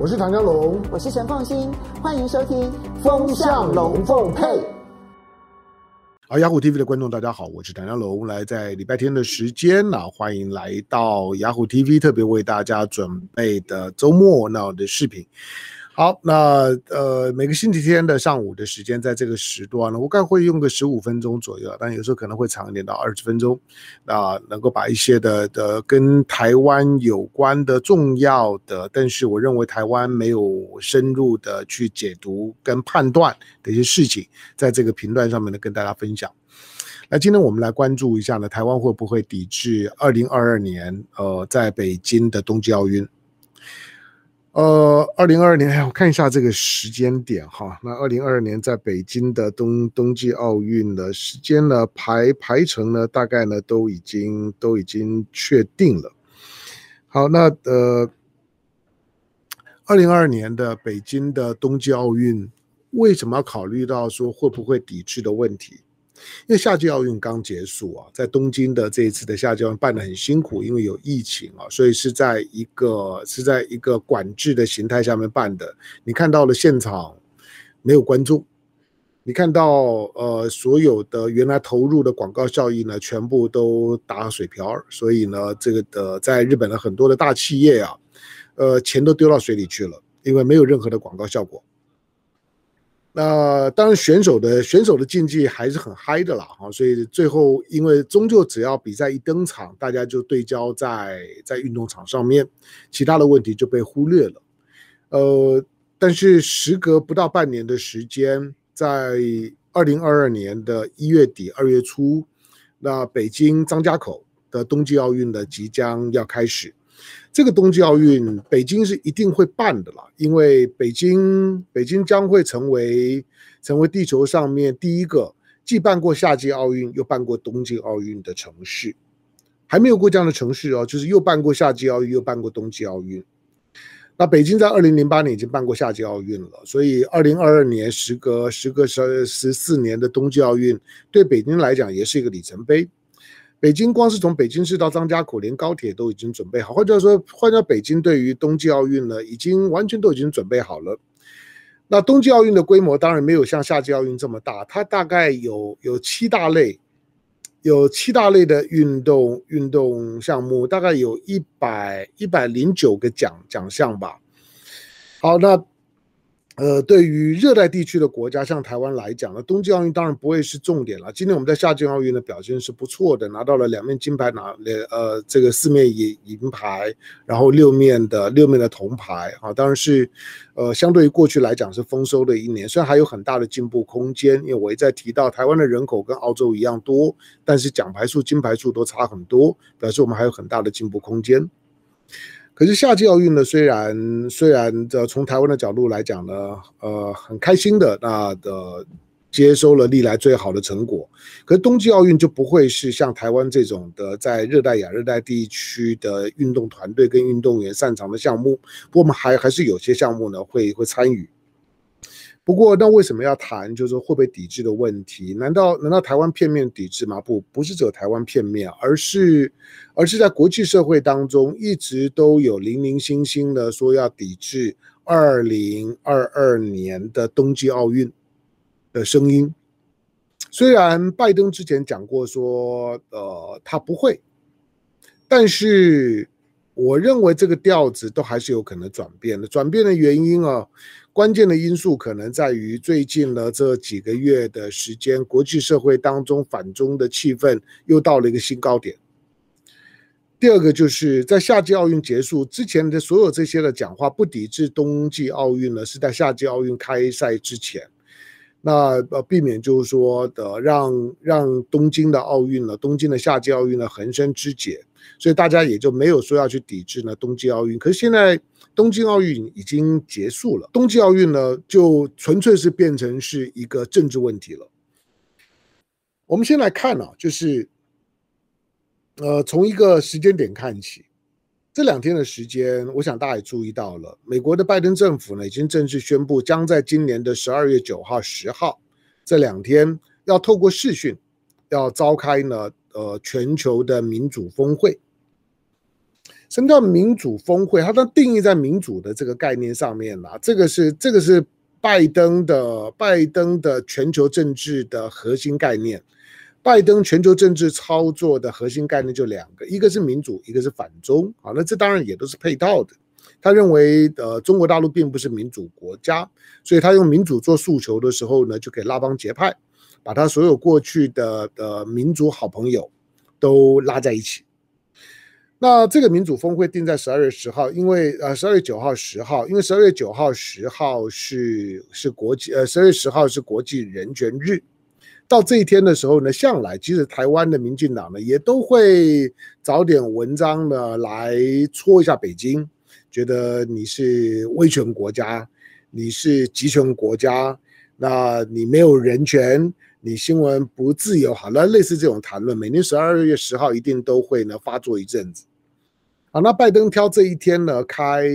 我是唐江龙，我是陈凤新，欢迎收听《风向龙凤配》。好，雅虎 TV 的观众大家好，我是唐江龙，来在礼拜天的时间呢，欢迎来到雅虎 TV 特别为大家准备的周末那的视频。好，那呃，每个星期天的上午的时间，在这个时段呢，我大概会用个十五分钟左右，但有时候可能会长一点到二十分钟，那能够把一些的的跟台湾有关的重要的，但是我认为台湾没有深入的去解读跟判断的一些事情，在这个频段上面呢，跟大家分享。那今天我们来关注一下呢，台湾会不会抵制二零二二年呃在北京的冬季奥运？呃，二零二二年，我看一下这个时间点哈。那二零二二年在北京的冬冬季奥运的时间呢，排排程呢，大概呢都已经都已经确定了。好，那呃，二零二二年的北京的冬季奥运，为什么要考虑到说会不会抵制的问题？因为夏季奥运刚结束啊，在东京的这一次的夏季奥运办得很辛苦，因为有疫情啊，所以是在一个是在一个管制的形态下面办的。你看到了现场没有观众，你看到呃所有的原来投入的广告效益呢，全部都打水漂，所以呢，这个的在日本的很多的大企业啊，呃钱都丢到水里去了，因为没有任何的广告效果。那当然，选手的选手的竞技还是很嗨的啦，哈，所以最后因为终究只要比赛一登场，大家就对焦在在运动场上面，其他的问题就被忽略了。呃，但是时隔不到半年的时间，在二零二二年的一月底二月初，那北京张家口的冬季奥运的即将要开始。这个冬季奥运，北京是一定会办的啦，因为北京北京将会成为成为地球上面第一个既办过夏季奥运又办过冬季奥运的城市，还没有过这样的城市哦，就是又办过夏季奥运又办过冬季奥运。那北京在二零零八年已经办过夏季奥运了，所以二零二二年时隔时隔十十四年的冬季奥运，对北京来讲也是一个里程碑。北京光是从北京市到张家口，连高铁都已经准备好。或者说，换掉北京对于冬季奥运呢，已经完全都已经准备好了。那冬季奥运的规模当然没有像夏季奥运这么大，它大概有有七大类，有七大类的运动运动项目，大概有一百一百零九个奖奖项吧。好，那。呃，对于热带地区的国家，像台湾来讲呢，冬季奥运当然不会是重点了。今天我们在夏季奥运的表现是不错的，拿到了两面金牌，拿了呃这个四面银银牌，然后六面的六面的铜牌啊，当然是呃相对于过去来讲是丰收的一年，虽然还有很大的进步空间。因为我一再提到，台湾的人口跟澳洲一样多，但是奖牌数、金牌数都差很多，表示我们还有很大的进步空间。可是夏季奥运呢，虽然虽然这从台湾的角度来讲呢，呃，很开心的那的接收了历来最好的成果。可是冬季奥运就不会是像台湾这种的在热带亚热带地区的运动团队跟运动员擅长的项目，不过我们还还是有些项目呢会会参与。不过，那为什么要谈就是说会不会抵制的问题？难道难道台湾片面抵制吗？不，不是只有台湾片面，而是而是在国际社会当中一直都有零零星星的说要抵制二零二二年的冬季奥运的声音。虽然拜登之前讲过说，呃，他不会，但是我认为这个调子都还是有可能转变的。转变的原因啊。关键的因素可能在于最近呢这几个月的时间，国际社会当中反中的气氛又到了一个新高点。第二个就是在夏季奥运结束之前的所有这些的讲话，不抵制冬季奥运呢，是在夏季奥运开赛之前。那呃，避免就是说的让让东京的奥运呢，东京的夏季奥运呢横生枝节，所以大家也就没有说要去抵制呢冬季奥运。可是现在。东京奥运已经结束了，冬季奥运呢，就纯粹是变成是一个政治问题了。我们先来看啊，就是，呃，从一个时间点看起，这两天的时间，我想大家也注意到了，美国的拜登政府呢，已经正式宣布，将在今年的十二月九号、十号这两天，要透过视讯，要召开呢，呃，全球的民主峰会。什么叫民主峰会？它的定义在民主的这个概念上面了。这个是这个是拜登的拜登的全球政治的核心概念。拜登全球政治操作的核心概念就两个，一个是民主，一个是反中。好，那这当然也都是配套的。他认为，呃，中国大陆并不是民主国家，所以他用民主做诉求的时候呢，就可以拉帮结派，把他所有过去的的民主好朋友都拉在一起。那这个民主峰会定在十二月十号，因为呃十二月九号、十号，因为十二月九号、十号是是国际呃十二月十号是国际人权日。到这一天的时候呢，向来即使台湾的民进党呢也都会找点文章呢来戳一下北京。觉得你是威权国家，你是集权国家，那你没有人权，你新闻不自由，好了，类似这种谈论，每年十二月十号一定都会呢发作一阵子。好，那拜登挑这一天呢开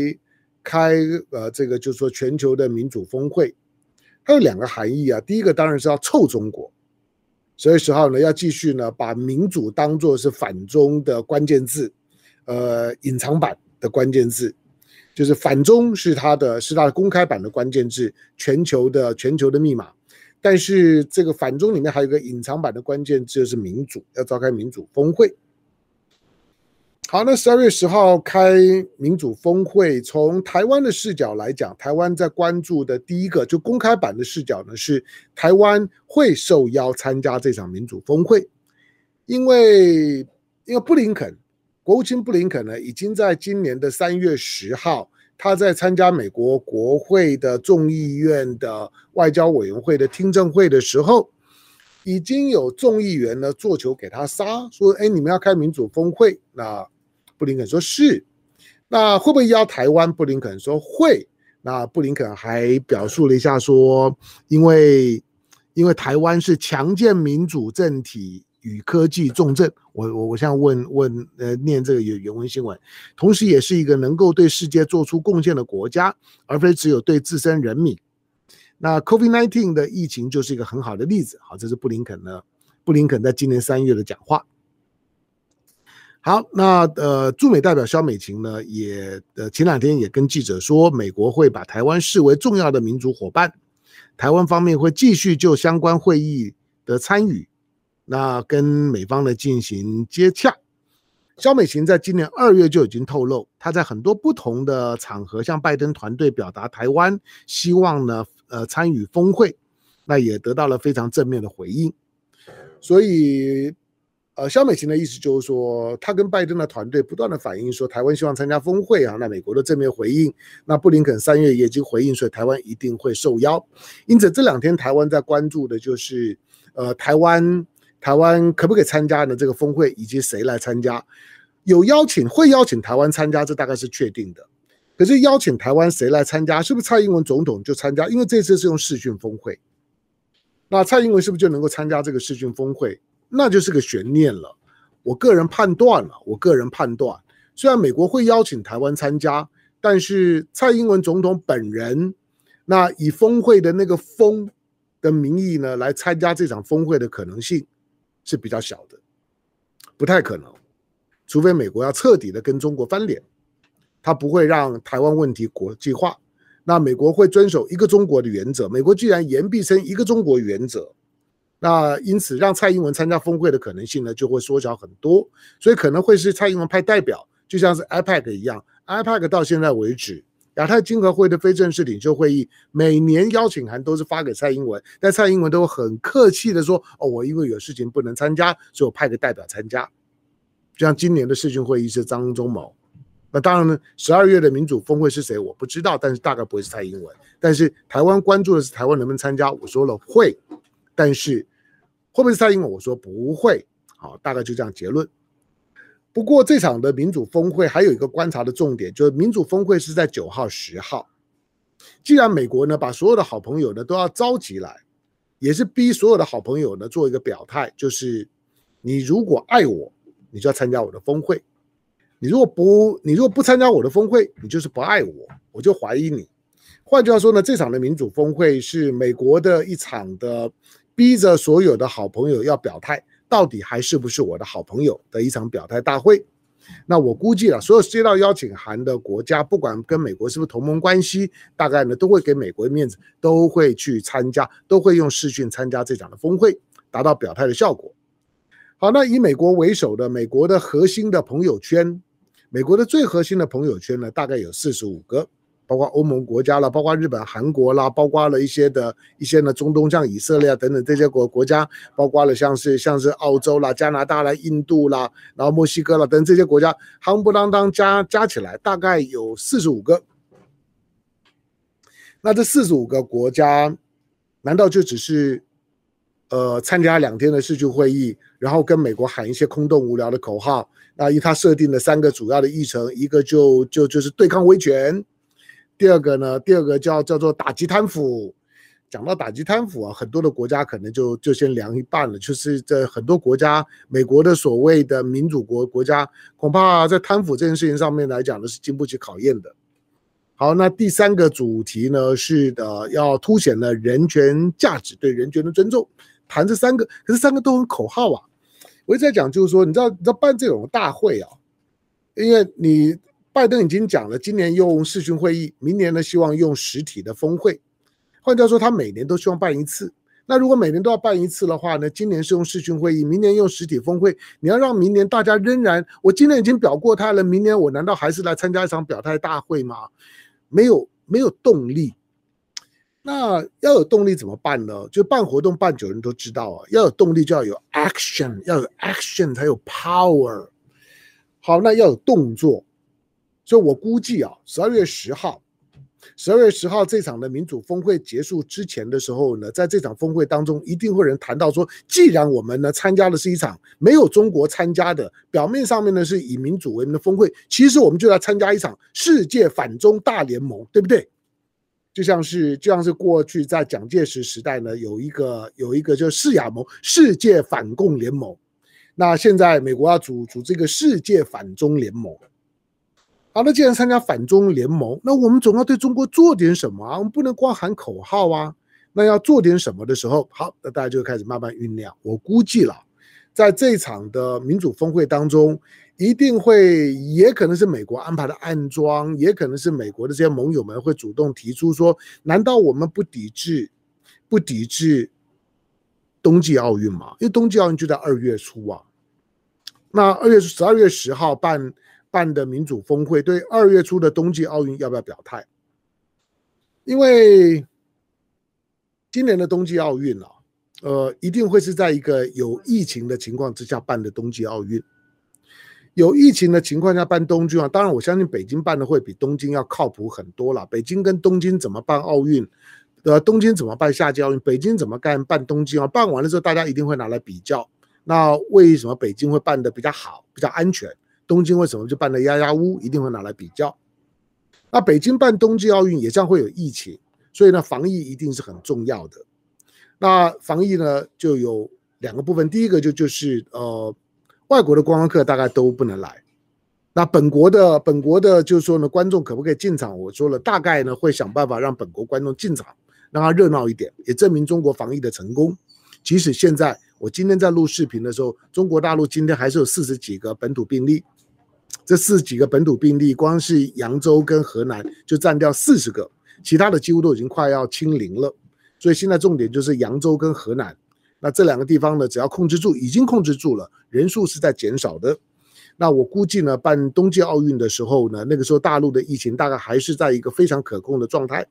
开呃这个就是说全球的民主峰会，它有两个含义啊，第一个当然是要臭中国，十二月十号呢要继续呢把民主当作是反中的关键字，呃隐藏版的关键字。就是反中是他的，是他的公开版的关键字，全球的全球的密码。但是这个反中里面还有一个隐藏版的关键字，就是民主，要召开民主峰会。好，那十二月十号开民主峰会，从台湾的视角来讲，台湾在关注的第一个就公开版的视角呢，是台湾会受邀参加这场民主峰会，因为因为布林肯。国务卿布林肯呢，已经在今年的三月十号，他在参加美国国会的众议院的外交委员会的听证会的时候，已经有众议员呢做球给他杀，说：“哎，你们要开民主峰会？”那布林肯说是。那会不会邀台湾？布林肯说会。那布林肯还表述了一下说：“因为因为台湾是强健民主政体。”与科技重镇，我我我现在问问呃念这个原原文新闻，同时也是一个能够对世界做出贡献的国家，而非只有对自身人民。那 COVID-19 的疫情就是一个很好的例子。好，这是布林肯呢，布林肯在今年三月的讲话。好，那呃驻美代表肖美琴呢，也呃前两天也跟记者说，美国会把台湾视为重要的民主伙伴，台湾方面会继续就相关会议的参与。那跟美方呢进行接洽，萧美琴在今年二月就已经透露，她在很多不同的场合向拜登团队表达台湾希望呢呃参与峰会，那也得到了非常正面的回应。所以，呃，萧美琴的意思就是说，他跟拜登的团队不断的反映说，台湾希望参加峰会啊，那美国的正面回应，那布林肯三月也已经回应说，台湾一定会受邀。因此这两天台湾在关注的就是，呃，台湾。台湾可不可以参加呢？这个峰会以及谁来参加？有邀请，会邀请台湾参加，这大概是确定的。可是邀请台湾谁来参加？是不是蔡英文总统就参加？因为这次是用视讯峰会，那蔡英文是不是就能够参加这个视讯峰会？那就是个悬念了。我个人判断了，我个人判断，虽然美国会邀请台湾参加，但是蔡英文总统本人，那以峰会的那个峰的名义呢，来参加这场峰会的可能性。是比较小的，不太可能，除非美国要彻底的跟中国翻脸，他不会让台湾问题国际化。那美国会遵守一个中国的原则。美国既然言必称一个中国原则，那因此让蔡英文参加峰会的可能性呢就会缩小很多。所以可能会是蔡英文派代表，就像是 IPAC 一样，IPAC 到现在为止。亚太经合会的非正式领袖会议，每年邀请函都是发给蔡英文，但蔡英文都很客气的说：“哦，我因为有事情不能参加，所以我派个代表参加。”就像今年的视讯会议是张忠谋，那当然呢，十二月的民主峰会是谁我不知道，但是大概不会是蔡英文。但是台湾关注的是台湾能不能参加，我说了会，但是会不会是蔡英文，我说不会。好，大概就这样结论。不过这场的民主峰会还有一个观察的重点，就是民主峰会是在九号、十号。既然美国呢把所有的好朋友呢都要召集来，也是逼所有的好朋友呢做一个表态，就是你如果爱我，你就要参加我的峰会；你如果不，你如果不参加我的峰会，你就是不爱我，我就怀疑你。换句话说呢，这场的民主峰会是美国的一场的逼着所有的好朋友要表态。到底还是不是我的好朋友的一场表态大会？那我估计了，所有接到邀请函的国家，不管跟美国是不是同盟关系，大概呢都会给美国面子，都会去参加，都会用视讯参加这场的峰会，达到表态的效果。好，那以美国为首的美国的核心的朋友圈，美国的最核心的朋友圈呢，大概有四十五个。包括欧盟国家了，包括日本、韩国啦，包括了一些的一些呢中东，像以色列啊等等这些国国家，包括了像是像是澳洲啦、加拿大啦、印度啦，然后墨西哥啦等这些国家，夯不啷当加加起来大概有四十五个。那这四十五个国家，难道就只是呃参加两天的视讯会议，然后跟美国喊一些空洞无聊的口号？那以他设定的三个主要的议程，一个就就就是对抗威权。第二个呢，第二个叫叫做打击贪腐。讲到打击贪腐啊，很多的国家可能就就先凉一半了。就是在很多国家，美国的所谓的民主国国家，恐怕在贪腐这件事情上面来讲呢，是经不起考验的。好，那第三个主题呢是的，要凸显了人权价值，对人权的尊重。谈这三个，可是三个都很口号啊。我一直在讲，就是说，你知道，你知道办这种大会啊，因为你。拜登已经讲了，今年用视讯会议，明年呢希望用实体的峰会。换句话说，他每年都希望办一次。那如果每年都要办一次的话呢，今年是用视讯会议，明年用实体峰会。你要让明年大家仍然，我今年已经表过态了，明年我难道还是来参加一场表态大会吗？没有，没有动力。那要有动力怎么办呢？就办活动办久，人都知道啊，要有动力就要有 action，要有 action 才有 power。好，那要有动作。所以我估计啊，十二月十号，十二月十号这场的民主峰会结束之前的时候呢，在这场峰会当中，一定会有人谈到说，既然我们呢参加的是一场没有中国参加的，表面上面呢是以民主为名的峰会，其实我们就要参加一场世界反中大联盟，对不对？就像是就像是过去在蒋介石时代呢，有一个有一个叫世亚盟，世界反共联盟，那现在美国要组组这个世界反中联盟。好，那既然参加反中联盟，那我们总要对中国做点什么啊？我们不能光喊口号啊。那要做点什么的时候，好，那大家就开始慢慢酝酿。我估计了，在这场的民主峰会当中，一定会，也可能是美国安排的暗桩，也可能是美国的这些盟友们会主动提出说：难道我们不抵制，不抵制冬季奥运吗？因为冬季奥运就在二月初啊。那二月十二月十号办。办的民主峰会，对二月初的冬季奥运要不要表态？因为今年的冬季奥运啊，呃，一定会是在一个有疫情的情况之下办的冬季奥运。有疫情的情况下办冬季啊，当然我相信北京办的会比东京要靠谱很多了。北京跟东京怎么办奥运？呃，东京怎么办夏季奥运？北京怎么干办冬季啊？办完了之后，大家一定会拿来比较。那为什么北京会办得比较好，比较安全？东京为什么就办了丫丫屋？一定会拿来比较。那北京办冬季奥运也将会有疫情，所以呢，防疫一定是很重要的。那防疫呢，就有两个部分。第一个就就是呃，外国的观光客大概都不能来。那本国的本国的，就是说呢，观众可不可以进场？我说了，大概呢会想办法让本国观众进场，让它热闹一点，也证明中国防疫的成功。即使现在我今天在录视频的时候，中国大陆今天还是有四十几个本土病例。这四几个本土病例，光是扬州跟河南就占掉四十个，其他的几乎都已经快要清零了。所以现在重点就是扬州跟河南，那这两个地方呢，只要控制住，已经控制住了，人数是在减少的。那我估计呢，办冬季奥运的时候呢，那个时候大陆的疫情大概还是在一个非常可控的状态。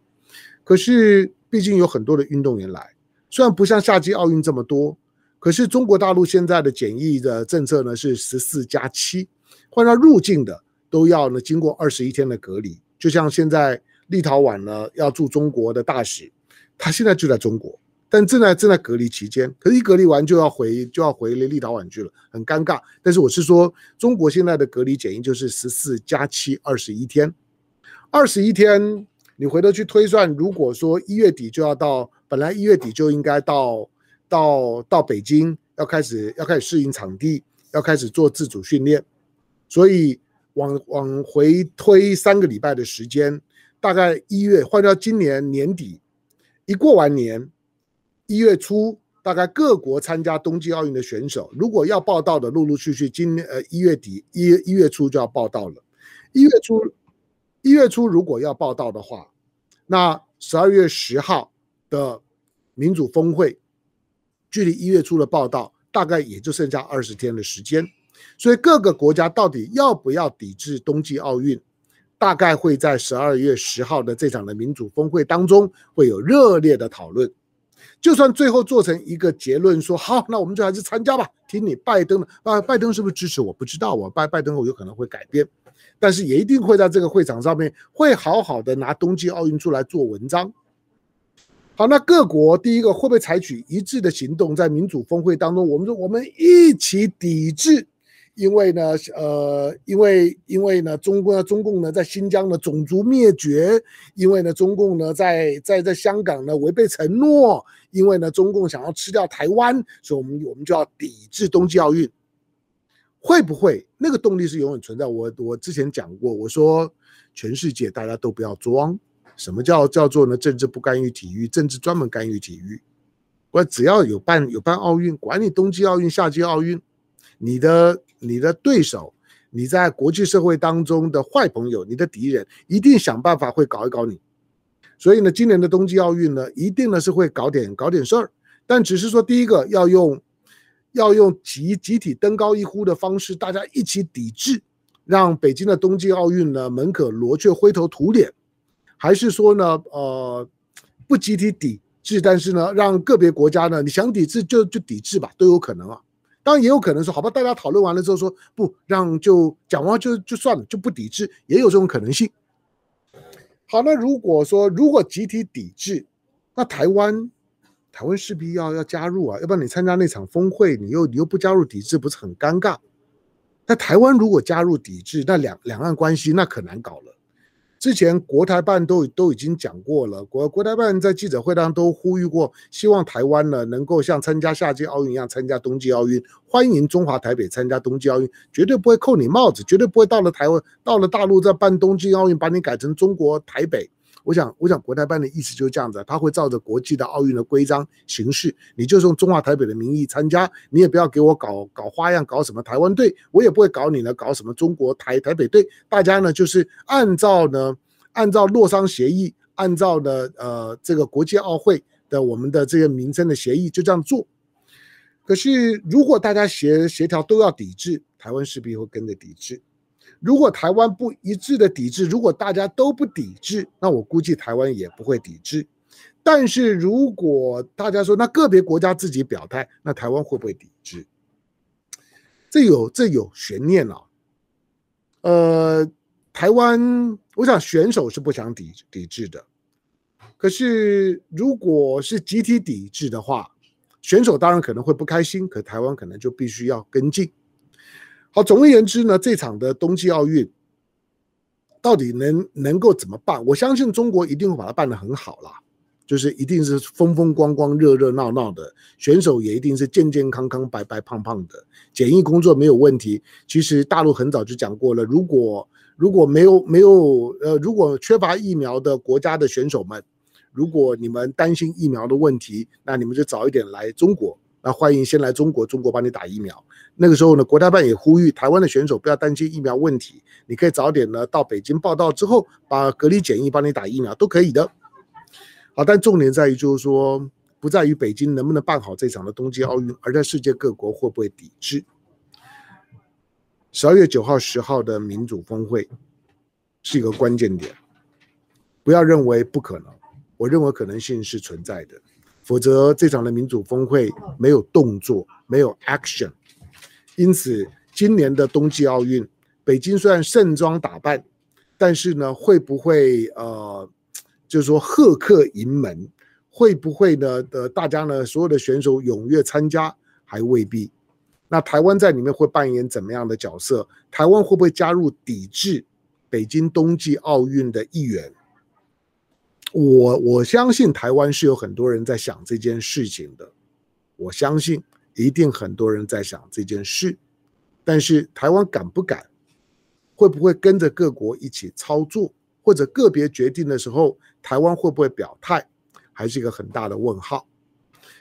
可是毕竟有很多的运动员来，虽然不像夏季奥运这么多，可是中国大陆现在的检疫的政策呢是十四加七。换到入境的都要呢经过二十一天的隔离，就像现在立陶宛呢要驻中国的大使，他现在就在中国，但正在正在隔离期间，可是一隔离完就要回就要回立陶宛去了，很尴尬。但是我是说，中国现在的隔离检疫就是十四加七二十一天，二十一天你回头去推算，如果说一月底就要到，本来一月底就应该到到到北京要开始要开始适应场地，要开始做自主训练。所以往往回推三个礼拜的时间，大概一月，换到今年年底，一过完年，一月初大概各国参加冬季奥运的选手，如果要报到的，陆陆续续今年呃一月底一月一月初就要报到了。一月初一月初如果要报到的话，那十二月十号的民主峰会，距离一月初的报道大概也就剩下二十天的时间。所以各个国家到底要不要抵制冬季奥运，大概会在十二月十号的这场的民主峰会当中会有热烈的讨论。就算最后做成一个结论说好，那我们就还是参加吧。听你拜登的啊，拜登是不是支持我？不知道，我拜拜登后有可能会改变，但是也一定会在这个会场上面会好好的拿冬季奥运出来做文章。好，那各国第一个会不会采取一致的行动，在民主峰会当中，我们说我们一起抵制。因为呢，呃，因为因为呢，中国中共呢在新疆的种族灭绝，因为呢，中共呢在在在香港呢违背承诺，因为呢，中共想要吃掉台湾，所以我们我们就要抵制冬季奥运。会不会那个动力是永远存在？我我之前讲过，我说全世界大家都不要装，什么叫叫做呢？政治不干预体育，政治专门干预体育。我只要有办有办奥运，管你冬季奥运、夏季奥运。你的你的对手，你在国际社会当中的坏朋友，你的敌人，一定想办法会搞一搞你。所以呢，今年的冬季奥运呢，一定呢是会搞点搞点事儿。但只是说，第一个要用要用集集体登高一呼的方式，大家一起抵制，让北京的冬季奥运呢门可罗雀灰头土脸，还是说呢，呃，不集体抵制，但是呢，让个别国家呢，你想抵制就就抵制吧，都有可能啊。当然也有可能说，好吧，大家讨论完了之后说不让就讲完就就算了，就不抵制，也有这种可能性。好，那如果说如果集体抵制，那台湾台湾势必要要加入啊，要不然你参加那场峰会，你又你又不加入抵制，不是很尴尬？那台湾如果加入抵制，那两两岸关系那可难搞了。之前国台办都都已经讲过了，国国台办在记者会上都呼吁过，希望台湾呢能够像参加夏季奥运一样参加冬季奥运，欢迎中华台北参加冬季奥运，绝对不会扣你帽子，绝对不会到了台湾到了大陆再办冬季奥运把你改成中国台北。我想，我想国台办的意思就是这样子，他会照着国际的奥运的规章形式。你就是用中华台北的名义参加，你也不要给我搞搞花样，搞什么台湾队，我也不会搞你呢，搞什么中国台台北队。大家呢就是按照呢，按照洛桑协议，按照呢呃这个国际奥会的我们的这个名称的协议就这样做。可是如果大家协协调都要抵制，台湾势必会跟着抵制。如果台湾不一致的抵制，如果大家都不抵制，那我估计台湾也不会抵制。但是如果大家说那个别国家自己表态，那台湾会不会抵制？这有这有悬念啊。呃，台湾，我想选手是不想抵抵制的。可是如果是集体抵制的话，选手当然可能会不开心，可台湾可能就必须要跟进。好，总而言之呢，这场的冬季奥运到底能能够怎么办？我相信中国一定会把它办得很好啦，就是一定是风风光光、热热闹闹的，选手也一定是健健康康、白白胖胖的，检疫工作没有问题。其实大陆很早就讲过了，如果如果没有没有呃，如果缺乏疫苗的国家的选手们，如果你们担心疫苗的问题，那你们就早一点来中国。那欢迎先来中国，中国帮你打疫苗。那个时候呢，国台办也呼吁台湾的选手不要担心疫苗问题，你可以早点呢到北京报道之后，把隔离检疫帮你打疫苗都可以的。好，但重点在于就是说，不在于北京能不能办好这场的冬季奥运，而在世界各国会不会抵制。十二月九号、十号的民主峰会是一个关键点，不要认为不可能，我认为可能性是存在的。否则，这场的民主峰会没有动作，没有 action。因此，今年的冬季奥运，北京虽然盛装打扮，但是呢，会不会呃，就是说贺客盈门，会不会呢？呃，大家呢，所有的选手踊跃参加，还未必。那台湾在里面会扮演怎么样的角色？台湾会不会加入抵制北京冬季奥运的一员？我我相信台湾是有很多人在想这件事情的，我相信一定很多人在想这件事，但是台湾敢不敢，会不会跟着各国一起操作，或者个别决定的时候，台湾会不会表态，还是一个很大的问号。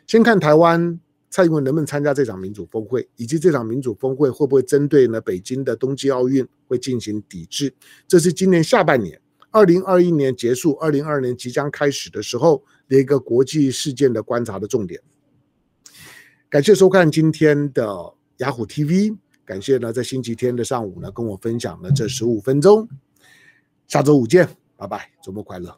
先看台湾蔡英文能不能参加这场民主峰会，以及这场民主峰会会不会针对呢北京的冬季奥运会进行抵制。这是今年下半年，二零二一年结束，二零二二年即将开始的时候的一个国际事件的观察的重点。感谢收看今天的雅虎 TV，感谢呢在星期天的上午呢跟我分享了这十五分钟。下周五见，拜拜，周末快乐。